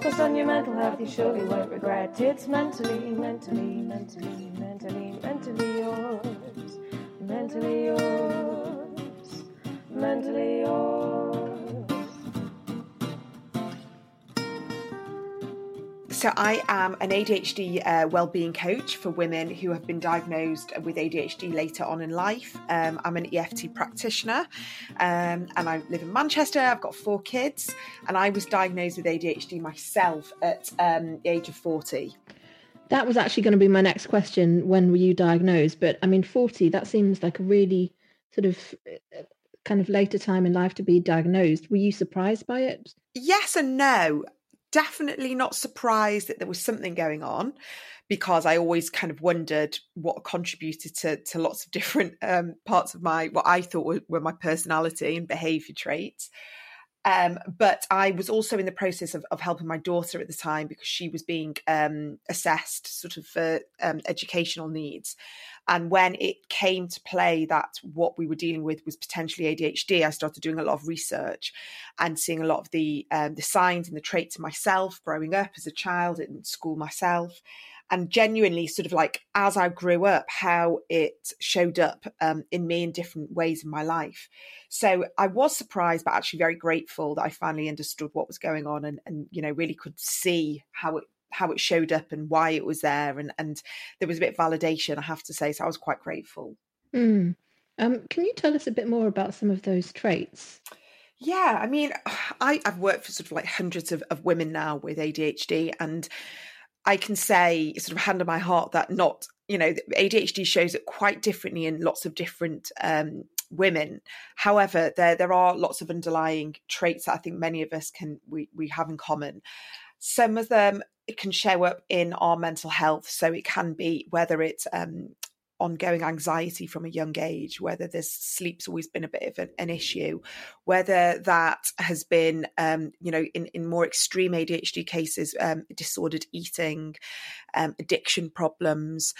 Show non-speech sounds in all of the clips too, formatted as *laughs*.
Focus on your mental health, you surely won't regret. It's mentally, mentally, mentally, mentally, mentally yours. Mentally yours. Mentally yours. So, I am an ADHD uh, wellbeing coach for women who have been diagnosed with ADHD later on in life. Um, I'm an EFT practitioner um, and I live in Manchester. I've got four kids and I was diagnosed with ADHD myself at um, the age of 40. That was actually going to be my next question. When were you diagnosed? But I mean, 40, that seems like a really sort of uh, kind of later time in life to be diagnosed. Were you surprised by it? Yes and no definitely not surprised that there was something going on because I always kind of wondered what contributed to, to lots of different um, parts of my what I thought were, were my personality and behavior traits. Um, but I was also in the process of, of, helping my daughter at the time because she was being um, assessed sort of for um, educational needs. And when it came to play that what we were dealing with was potentially ADHD, I started doing a lot of research and seeing a lot of the um, the signs and the traits myself growing up as a child in school myself. And genuinely, sort of like as I grew up, how it showed up um, in me in different ways in my life. So I was surprised, but actually very grateful that I finally understood what was going on and, and you know, really could see how it how it showed up and why it was there and and there was a bit of validation i have to say so i was quite grateful mm. um, can you tell us a bit more about some of those traits yeah i mean *sighs* I, i've worked for sort of like hundreds of, of women now with adhd and i can say sort of hand on my heart that not you know adhd shows it quite differently in lots of different um, women. However, there there are lots of underlying traits that I think many of us can we we have in common. Some of them can show up in our mental health. So it can be whether it's um, ongoing anxiety from a young age, whether this sleep's always been a bit of an, an issue, whether that has been, um, you know, in, in more extreme ADHD cases, um, disordered eating, um, addiction problems.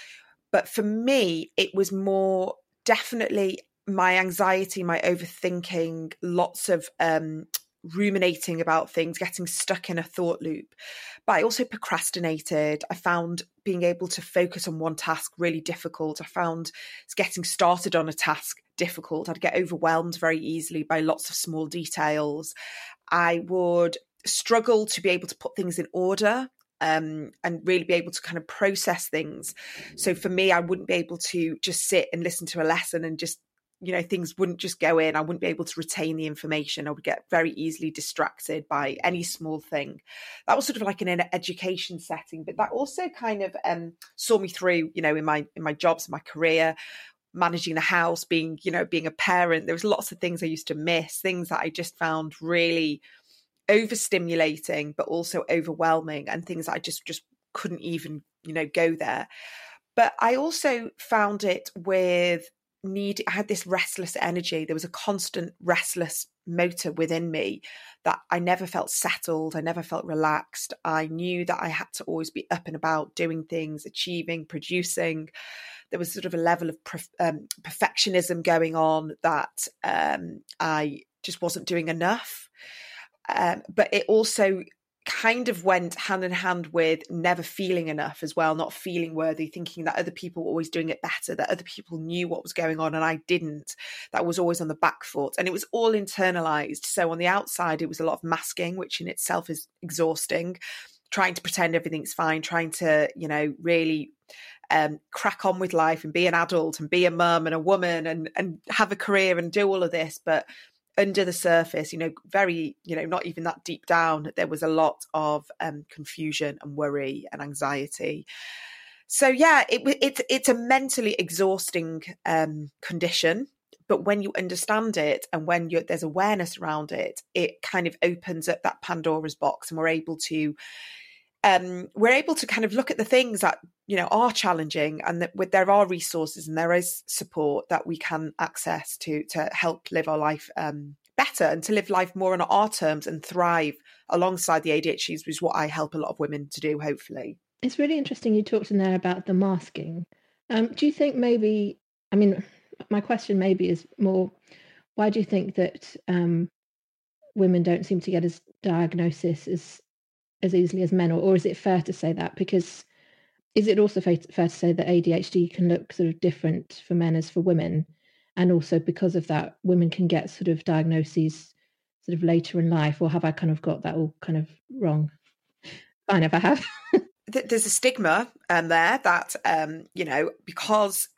But for me, it was more definitely my anxiety, my overthinking, lots of um, ruminating about things, getting stuck in a thought loop. But I also procrastinated. I found being able to focus on one task really difficult. I found getting started on a task difficult. I'd get overwhelmed very easily by lots of small details. I would struggle to be able to put things in order um, and really be able to kind of process things. So for me, I wouldn't be able to just sit and listen to a lesson and just you know things wouldn't just go in i wouldn't be able to retain the information i would get very easily distracted by any small thing. That was sort of like in an education setting but that also kind of um, saw me through you know in my in my jobs my career managing the house being you know being a parent. There was lots of things i used to miss things that i just found really overstimulating but also overwhelming and things that i just just couldn't even you know go there. But i also found it with need I had this restless energy. There was a constant restless motor within me that I never felt settled. I never felt relaxed. I knew that I had to always be up and about doing things, achieving, producing. There was sort of a level of um, perfectionism going on that um, I just wasn't doing enough. Um, but it also kind of went hand in hand with never feeling enough as well, not feeling worthy, thinking that other people were always doing it better, that other people knew what was going on and I didn't. That was always on the back foot. And it was all internalized. So on the outside, it was a lot of masking, which in itself is exhausting, trying to pretend everything's fine, trying to, you know, really um, crack on with life and be an adult and be a mum and a woman and and have a career and do all of this, but under the surface, you know, very, you know, not even that deep down, there was a lot of um, confusion and worry and anxiety. So yeah, it, it it's a mentally exhausting um, condition. But when you understand it and when there's awareness around it, it kind of opens up that Pandora's box, and we're able to um, we're able to kind of look at the things that you know are challenging and that with, there are resources and there is support that we can access to to help live our life um, better and to live life more on our terms and thrive alongside the ADHD which is what I help a lot of women to do hopefully it's really interesting you talked in there about the masking um, do you think maybe I mean my question maybe is more why do you think that um, women don't seem to get as diagnosis as as easily as men, or, or is it fair to say that? Because is it also fair, to say that ADHD can look sort of different for men as for women? And also because of that, women can get sort of diagnoses sort of later in life, or have I kind of got that all kind of wrong? I have. *laughs* There's a stigma um, there that, um, you know, because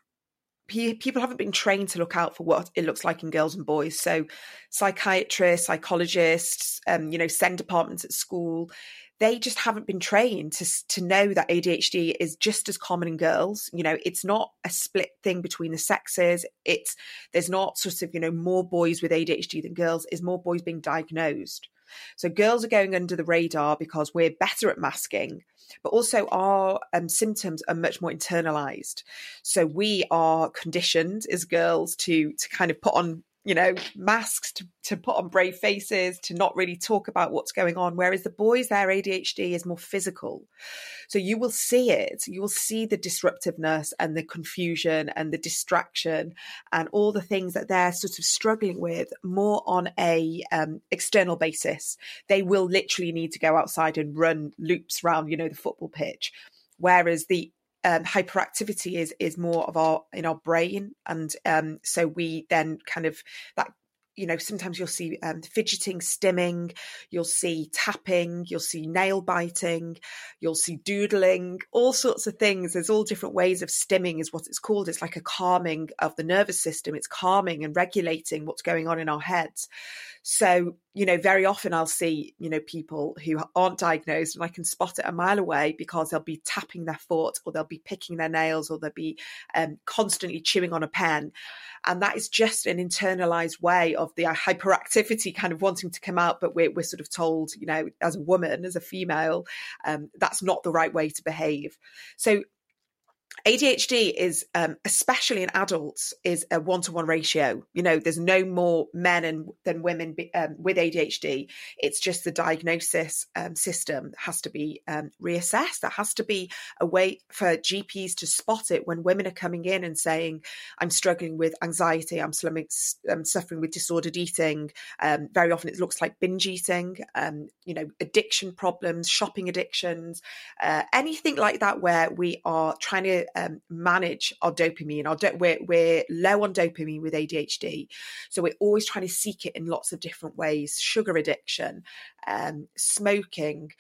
people haven't been trained to look out for what it looks like in girls and boys. So, psychiatrists, psychologists, um, you know, SEND departments at school, they just haven't been trained to to know that ADHD is just as common in girls. You know, it's not a split thing between the sexes. It's there's not sort of you know more boys with ADHD than girls. Is more boys being diagnosed. So girls are going under the radar because we're better at masking, but also our um, symptoms are much more internalized. So we are conditioned as girls to to kind of put on you know, masks to, to put on brave faces, to not really talk about what's going on. Whereas the boys, their ADHD is more physical. So you will see it. You will see the disruptiveness and the confusion and the distraction and all the things that they're sort of struggling with more on a um, external basis. They will literally need to go outside and run loops around, you know, the football pitch. Whereas the um, hyperactivity is is more of our in our brain, and um, so we then kind of that you know sometimes you'll see um, fidgeting stimming you'll see tapping you'll see nail biting you'll see doodling all sorts of things. There's all different ways of stimming is what it's called. It's like a calming of the nervous system. It's calming and regulating what's going on in our heads. So you know very often i'll see you know people who aren't diagnosed and i can spot it a mile away because they'll be tapping their foot or they'll be picking their nails or they'll be um, constantly chewing on a pen. And that is just an internalized way of the hyperactivity kind of wanting to come out but we're, we're sort of told you know as a woman as a female um, that's not the right way to behave. So ADHD is, um, especially in adults, is a one-to-one ratio. You know, there's no more men and, than women be, um, with ADHD. It's just the diagnosis um, system has to be um, reassessed. There has to be a way for GPs to spot it when women are coming in and saying, "I'm struggling with anxiety. I'm, I'm suffering with disordered eating." Um, very often, it looks like binge eating. Um, you know, addiction problems, shopping addictions, uh, anything like that, where we are trying to um, manage our dopamine. Our do- we're, we're low on dopamine with ADHD, so we're always trying to seek it in lots of different ways. Sugar addiction, um, smoking.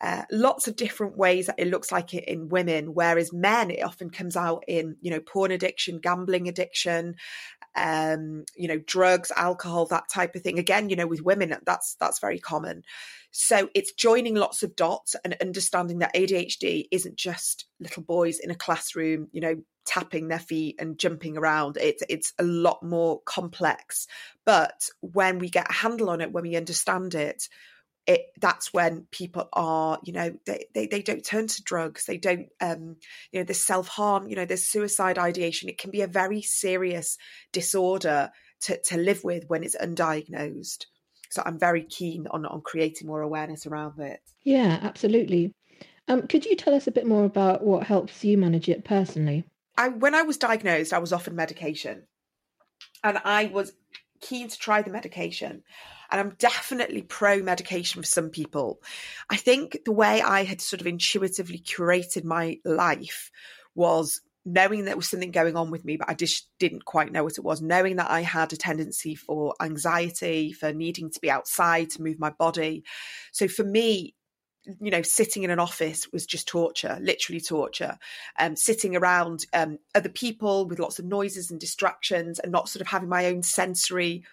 Uh, lots of different ways that it looks like it in women, whereas men, it often comes out in, you know, porn addiction, gambling addiction, um, you know, drugs, alcohol, that type of thing. Again, you know, with women, that's that's very common. So it's joining lots of dots and understanding that ADHD isn't just little boys in a classroom, you know, tapping their feet and jumping around. It's it's a lot more complex. But when we get a handle on it, when we understand it, it that's when people are you know they, they, they don't turn to drugs they don't um you know there's self-harm you know there's suicide ideation. It can be a very serious disorder to, to live with when it's undiagnosed. So i'm very keen on on creating more awareness around it. Yeah absolutely. Um could you tell us a bit more about what helps you manage it personally? I when i was diagnosed i was offered medication. And i was keen to try the medication. And I'm definitely pro medication for some people. I think the way I had sort of intuitively curated my life was knowing there was something going on with me, but I just didn't quite know what it was. Knowing that I had a tendency for anxiety, for needing to be outside to move my body. So for me, you know, sitting in an office was just torture, literally torture. Um, sitting around um, other people with lots of noises and distractions, and not sort of having my own sensory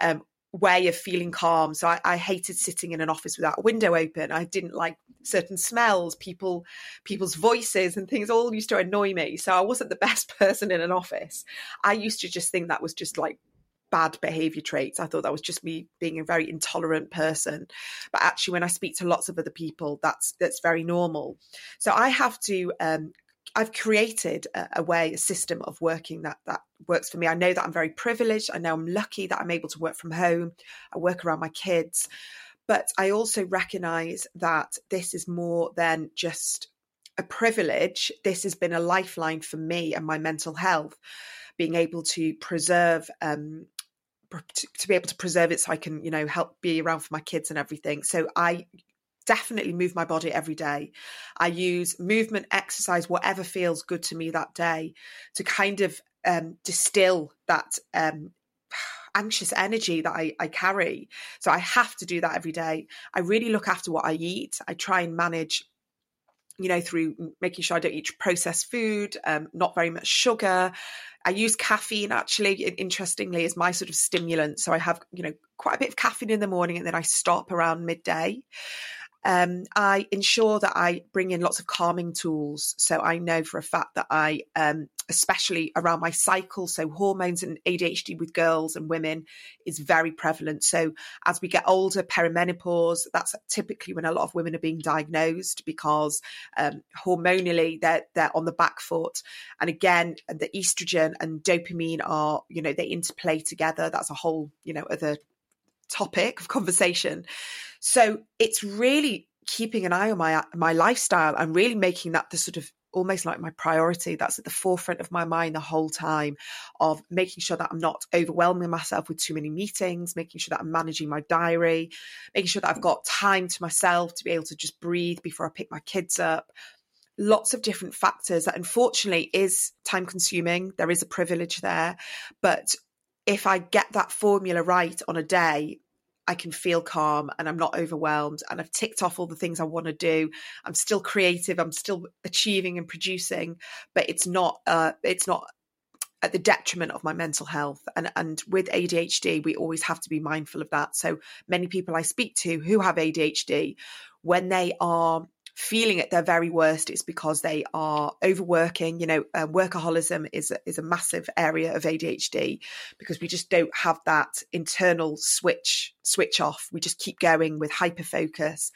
um, way of feeling calm. So I, I, hated sitting in an office without a window open. I didn't like certain smells, people, people's voices and things all used to annoy me. So I wasn't the *laughs* best person in an office. I used to just think that was just like bad behavior traits. I thought that was just me being a very intolerant person. But actually, when I speak to lots of other people, that's that's very normal. So I have to. Um, I've created a, a way, a system of working that that works for me. I know that I'm very privileged. I know I'm lucky that I'm able to work from home. I work around my kids, but I also recognise that this is more than just a privilege. This has been a lifeline for me and my mental health being able to preserve um, to, be able to preserve it so I can, you know, help be around for my kids and everything. So I definitely move my body every day. I use movement, exercise, whatever feels good to me that day to kind of um, distill that um, *sighs* anxious energy that I, I carry. So I have to do that every day. I really look after what I eat. I try and manage you know, through making sure I don't eat processed food, um, not very much sugar, I use caffeine actually, interestingly, as my sort of stimulant. So I have, you know, quite a bit of caffeine in the morning and then I stop around midday. Um, I ensure that I bring in lots of calming tools. So I know for a fact that I um, especially around my cycle. So, hormones and ADHD with girls and women is very prevalent. So, as we get older, perimenopause, that's typically when a lot of women are being diagnosed because um, hormonally they're, they're on the back foot. And again, the estrogen and dopamine are, you know, they interplay together. That's a whole, you know, other topic of conversation. So, it's really keeping an eye on my my lifestyle and really making that the sort of almost like my priority. That's at the forefront of my mind the whole time of making sure that I'm not overwhelming myself with too many meetings, making sure that I'm managing my diary, making sure that I've got time to myself to be able to just breathe before I pick my kids up. Lots of different factors that unfortunately is time consuming. There is a privilege there. But if I get that formula right on a day, I can feel calm and I'm not overwhelmed and I've ticked off all the things I want to do. I'm still creative. I'm still achieving and producing, but it's not, uh, it's not at the detriment of my mental health. And, and with ADHD, we always have to be mindful of that. So many people I speak to who have ADHD, when they are feeling at their very worst, it's because they are overworking. You know, uh, workaholism is a, is a massive area of ADHD because we just don't have that internal switch switch off. We just keep going with hyper focus.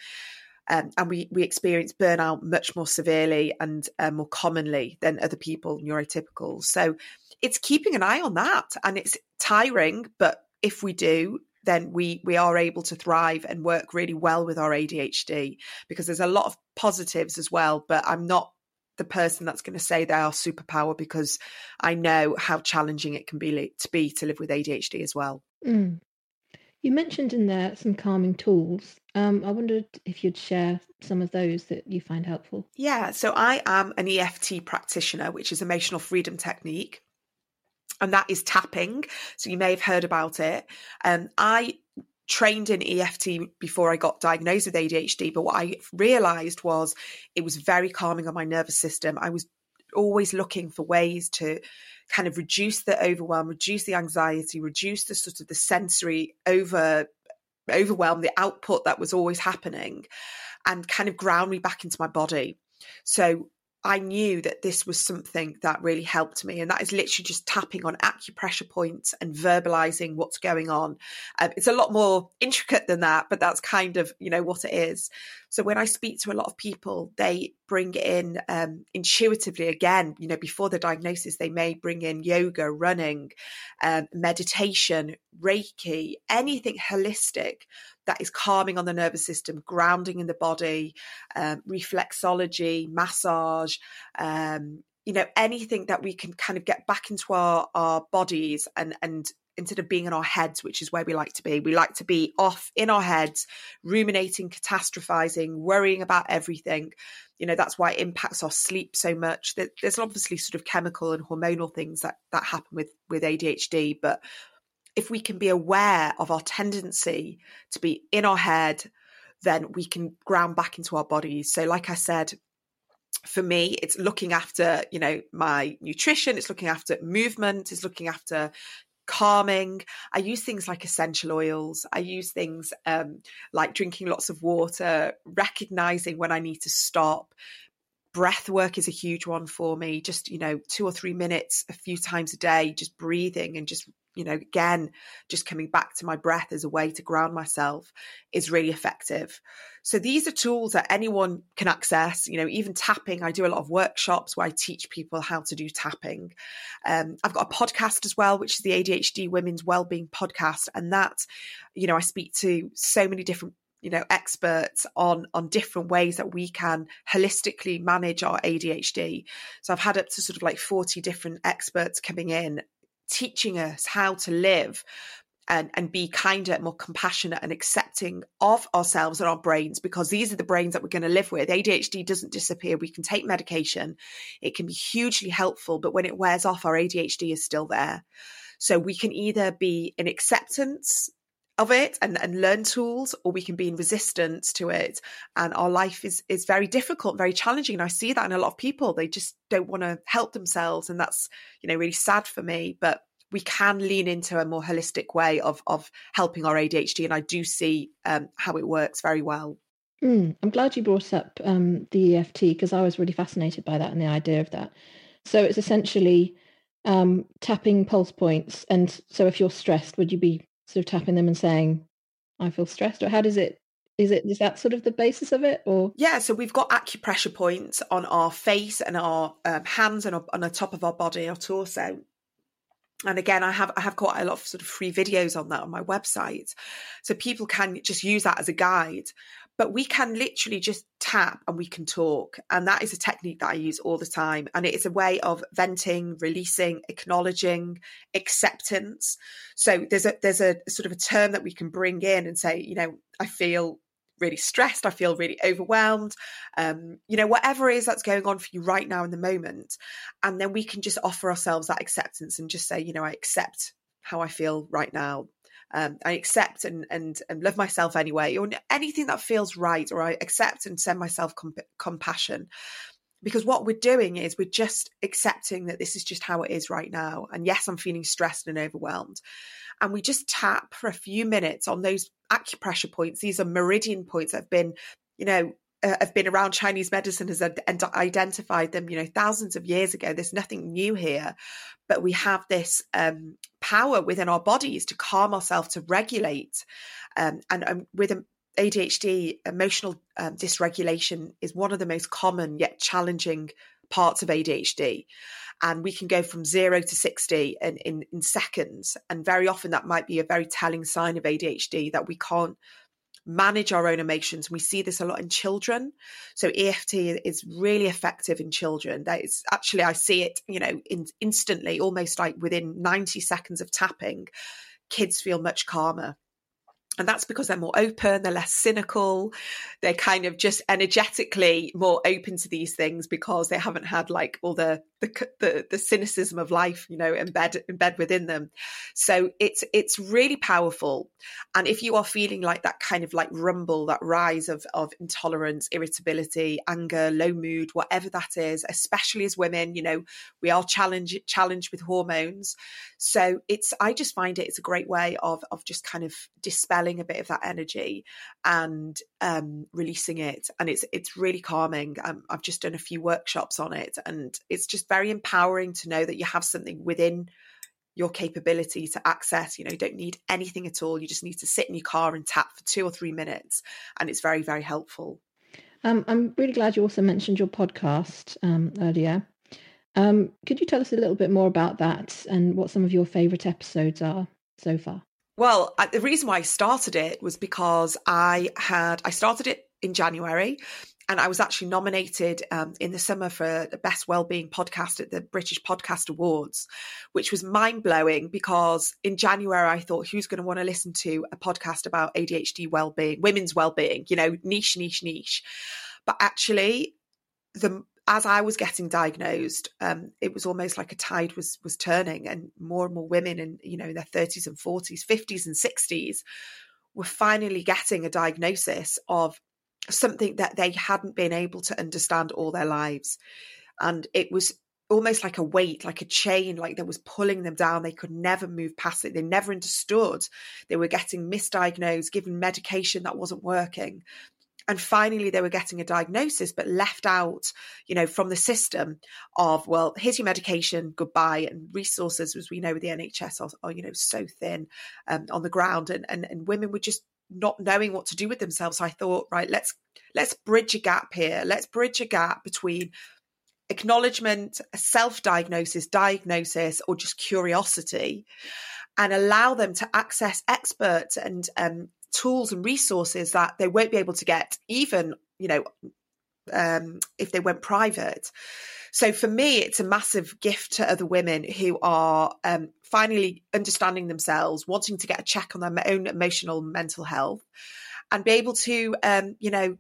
Um, and we we experience burnout much more severely and uh, more commonly than other people neurotypical. So it's keeping an eye on that, and it's tiring. But if we do, then we we are able to thrive and work really well with our ADHD because there's a lot of positives as well. But I'm not the person that's going to say they are superpower because I know how challenging it can be to be to live with ADHD as well. Mm. You mentioned in there some calming tools. Um, I wondered if you'd share some of those that you find helpful. Yeah, so I am an EFT practitioner, which is emotional freedom technique and that is tapping. So you may have heard about it. Um, I trained in EFT before I got diagnosed with ADHD, but what I realized was it was very calming on my nervous system. I was always looking for ways to kind of reduce the overwhelm, reduce the anxiety, reduce the sort of the sensory over overwhelm, the output that was always happening, and kind of ground me back into my body. So I knew that this was something that really helped me. And that is literally just tapping on acupressure points and verbalizing what's going on. Um, it's a lot more intricate than that, but that's kind of, you know, what it is. So when I speak to a lot of people, they bring in um, intuitively again, you know, before the diagnosis, they may bring in yoga, running, um, meditation, Reiki, anything holistic that is calming on the nervous system, grounding in the body, um, reflexology, massage, um, you know, anything that we can kind of get back into our, our bodies and, and instead of being in our heads, which is where we like to be. We like to be off in our heads, ruminating, catastrophizing, worrying about everything. You know, that's why it impacts our sleep so much. There's obviously sort of chemical and hormonal things that that happen with with ADHD, but if we can be aware of our tendency to be in our head, then we can ground back into our bodies. So, like I said, for me, it's looking after, you know, my nutrition, it's looking after movement, it's looking after calming. I use things like essential oils. I use things um, like drinking lots of water, recognizing when I need to stop. Breath work is a huge one for me. Just, you know, two or three minutes a few times a day, just breathing and just you know, again, just coming back to my breath as a way to ground myself is really effective. So these are tools that anyone can access. You know, even tapping, I do a lot of workshops where I teach people how to do tapping. Um, I've got a podcast as well, which is the ADHD Women's Wellbeing Podcast. And that, you know, I speak to so many different you know experts on on different ways that we can holistically manage our ADHD. So I've had up to sort of like 40 different experts coming in teaching us how to live and, and be kinder, more compassionate and accepting of ourselves and our brains because these are the brains that we're going to live with. ADHD doesn't disappear. We can take medication. It can be hugely helpful, but when it wears off, our ADHD is still there. So we can either be in acceptance of it and, and learn tools or we can be in resistance to it. And our life is is very difficult very challenging. And i see that in a lot of people. They just don't want to help themselves and that's you know really sad for me. But we can lean into a more holistic way of of helping our adhd and i do see um, how it works very well. Mm, i'm glad you brought up um, the eft because i was really fascinated by that and the idea of that. So it's essentially um, tapping pulse points and so if you're stressed would you be sort of tapping them and saying, I feel stressed? Or how does it is it is that sort of the basis of it or? Yeah so we've got acupressure points on our face and our um, hands and on the top of our body our torso. And again i have i have quite a lot of sort of free videos on that on my website. So people can just use that as a guide but we can literally just tap and we can talk. And that is a technique that I use all the time. And it is a way of venting, releasing, acknowledging, acceptance. So there's a there's a sort of a term that we can bring in and say, you know, I feel really stressed, I feel really overwhelmed, um, you know, whatever it is that's going on for you right now in the moment. And then we can just offer ourselves that acceptance and just say, you know, I accept how I feel right now um, I accept and, and and love myself anyway, or anything that feels right, or I accept and send myself comp- compassion. Because what we're doing is we're just accepting that this is just how it is right now. And yes, I'm feeling stressed and overwhelmed. And we just tap for a few minutes on those acupressure points. These are meridian points that have been, you know, uh, have been around Chinese medicine has ad- identified them, you know, thousands of years ago. There's nothing new here, but we have this um, power within our bodies to calm ourselves, to regulate, um, and um, with ADHD, emotional um, dysregulation is one of the most common yet challenging parts of ADHD. And we can go from zero to 60 in, in, in seconds. And very often that might be a very telling sign of ADHD that we can't manage our own emotions. We see this a lot in children. So EFT is really effective in children. That is actually, I see it, you know, in, instantly, almost like within 90 seconds of tapping, kids feel much calmer. And that's because they're more open, they're less cynical, they're kind of just energetically more open to these things because they haven't had like all the the the, the cynicism of life, you know, embed embed within them. So it's it's really powerful. And if you are feeling like that kind of like rumble, that rise of of intolerance, irritability, anger, low mood, whatever that is, especially as women, you know, we are challenged challenged with hormones. So it's I just find it it's a great way of of just kind of dispelling a bit of that energy and um, releasing it. And it's it's really calming. Um, I've just done a few workshops on it, and it's just very empowering to know that you have something within your capability to access. You know, you don't need anything at all. You just need to sit in your car and tap for two or three minutes, and it's very very helpful. Um, I'm really glad you also mentioned your podcast um, earlier. Um, could you tell us a little bit more about that and what some of your favourite episodes are so far? Well, I, the reason why I started it was because I had I started it in January and I was actually nominated um, in the summer for the best wellbeing podcast at the British Podcast Awards, which was mind blowing because in January I thought, who's going to want to listen to a podcast about ADHD wellbeing, women's wellbeing? You know, niche, niche, niche. But actually, the as I was getting diagnosed, um, it was almost like a tide was was turning, and more and more women in you know in their thirties and forties, fifties and sixties were finally getting a diagnosis of something that they hadn't been able to understand all their lives. And it was almost like a weight, like a chain, like that was pulling them down. They could never move past it. They never understood. They were getting misdiagnosed, given medication that wasn't working. And finally, they were getting a diagnosis, but left out, you know, from the system of, well, here's your medication, goodbye. And resources, as we know with the NHS, are, are you know, so thin um, on the ground. And, and, and women were just not knowing what to do with themselves. I thought, right, let's let's bridge a gap here. Let's bridge a gap between acknowledgement, self-diagnosis, diagnosis, or just curiosity, and allow them to access experts and um, tools and resources that they won't be able to get, even you know, um, if they went private. So for me, it's a massive gift to other women who are um, finally understanding themselves, wanting to get a check on their own emotional mental health, and be able to, um, you know,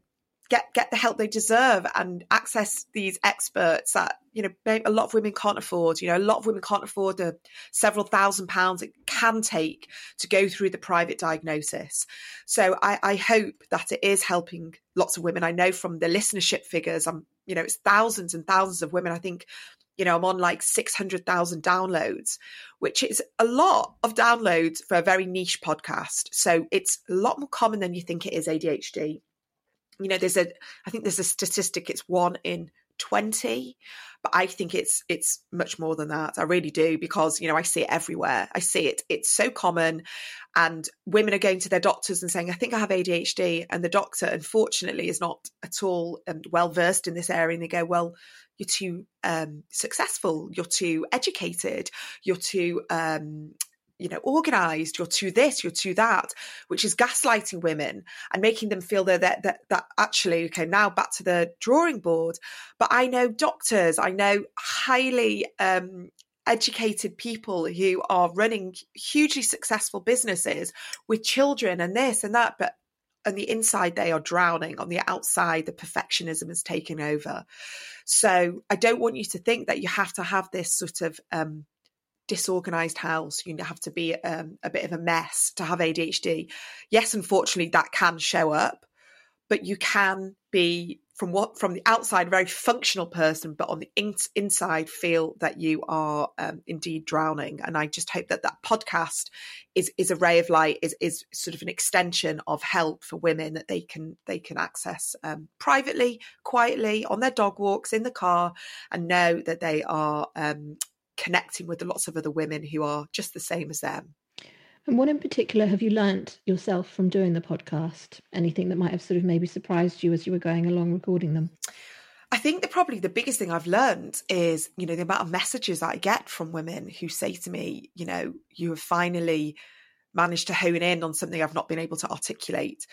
get get the help they deserve and access these experts that you know a lot of women can't afford you know a lot of women can't afford the several thousand pounds it can take to go through the private diagnosis so I, I hope that it is helping lots of women i know from the listenership figures i'm you know, it's thousands and thousands of women. I think, you know, I'm on like 600,000 downloads, which is a lot of downloads for a very niche podcast. So it's a lot more common than you think it is ADHD. You know, there's a, I think there's a statistic, it's one in 20 but i think it's it's much more than that i really do because you know i see it everywhere i see it it's so common and women are going to their doctors and saying i think i have adhd and the doctor unfortunately is not at all um, well versed in this area and they go well you're too um, successful you're too educated you're too um, you know, organized, you're too this, you're too that, which is gaslighting women and making them feel that, that, that, that actually, okay, now back to the drawing board. But I know doctors, I know highly um, educated people who are running hugely successful businesses with children and this and that, but on the inside they are drowning. On the outside the perfectionism is taking over. So i don't want you to think that you have to have this sort of um, disorganized house. You have to be um, a bit of a mess to have adhd yes unfortunately that can show up but you can be from what from the outside very functional person but on the in, inside feel that you are um, indeed drowning and i just hope that that podcast is is a ray of light is is sort of an extension of help for women that they can they can access um, privately quietly on their dog walks in the car and know that they are um, connecting with lots of other women who are just the same as them. And what in particular have you learnt yourself from doing the podcast? Anything that might have sort of maybe surprised you as you were going along recording them? I think that probably the biggest thing I've learned is, you know, the amount of messages I get from women who say to me, you know, you have finally managed to hone in on something I've not been able to articulate.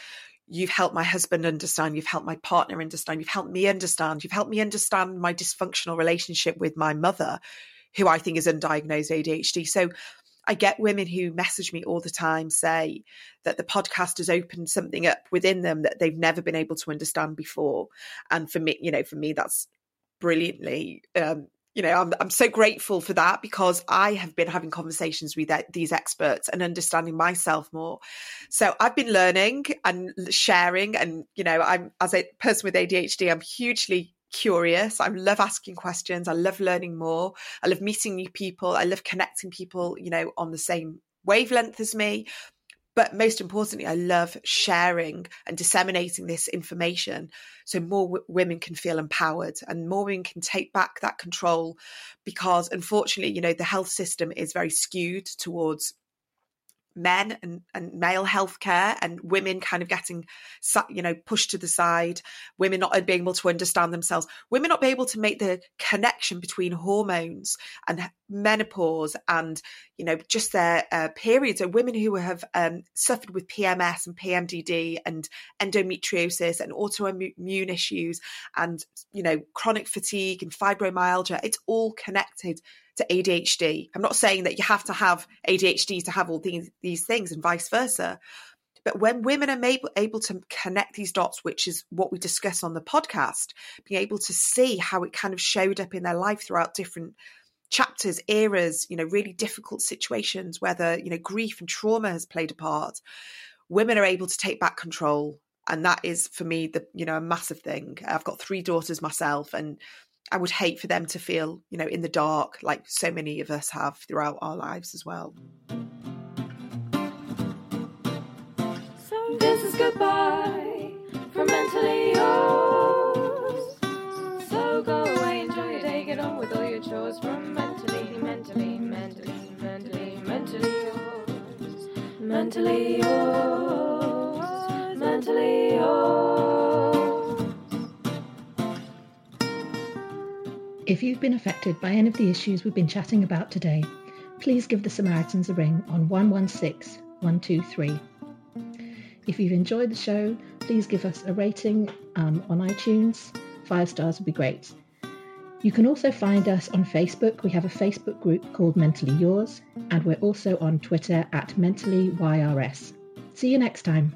You've helped my husband understand, you've helped my partner understand, you've helped me understand, you've helped me understand my dysfunctional relationship with my mother, who I think is undiagnosed ADHD. So I get women who message me all the time say that the podcast has opened something up within them that they've never been able to understand before. And for me, you know, for me, that's brilliantly, um, you know, I'm, I'm so grateful for that because I have been having conversations with these experts and understanding myself more. So I've been learning and sharing, and you know, I'm as a person with ADHD, I'm hugely curious. I love asking questions. I love learning more. I love meeting new people. I love connecting people, you know, on the same wavelength as me. But most importantly, I love sharing and disseminating this information so more w- women can feel empowered and more women can take back that control because unfortunately, you know, the health system is very skewed towards men and, and male healthcare and women kind of getting, you know, pushed to the side, women not being able to understand themselves, women not being able to make the connection between hormones and menopause and, you know, just their uh, periods, and women who have um, suffered with PMS and PMDD and endometriosis and autoimmune issues and, you know, chronic fatigue and fibromyalgia, it's all connected to ADHD. I'm not saying that you have to have ADHD to have all these, these things and vice versa. But when women are able, able to connect these dots, which is what we discuss on the podcast, being able to see how it kind of showed up in their life throughout different chapters, eras, you know, really difficult situations, whether, you know, grief and trauma has played a part, women are able to take back control. And that is for me the, you know, a massive thing. I've got three daughters myself and I would hate for them to feel, you know, in the dark like so many of us have throughout our lives as well. So this is goodbye from mentally yours. So go away, enjoy your day, get on with all your chores from mentally, mentally, mentally, mentally, mentally yours. Mentally yours. Mentally yours. If you've been affected by any of the issues we've been chatting about today, please give the Samaritans a ring on 116 123. If you've enjoyed the show, please give us a rating um, on iTunes. Five stars would be great. You can also find us on Facebook. We have a Facebook group called Mentally Yours, and we're also on Twitter at MentallyYRS. See you next time.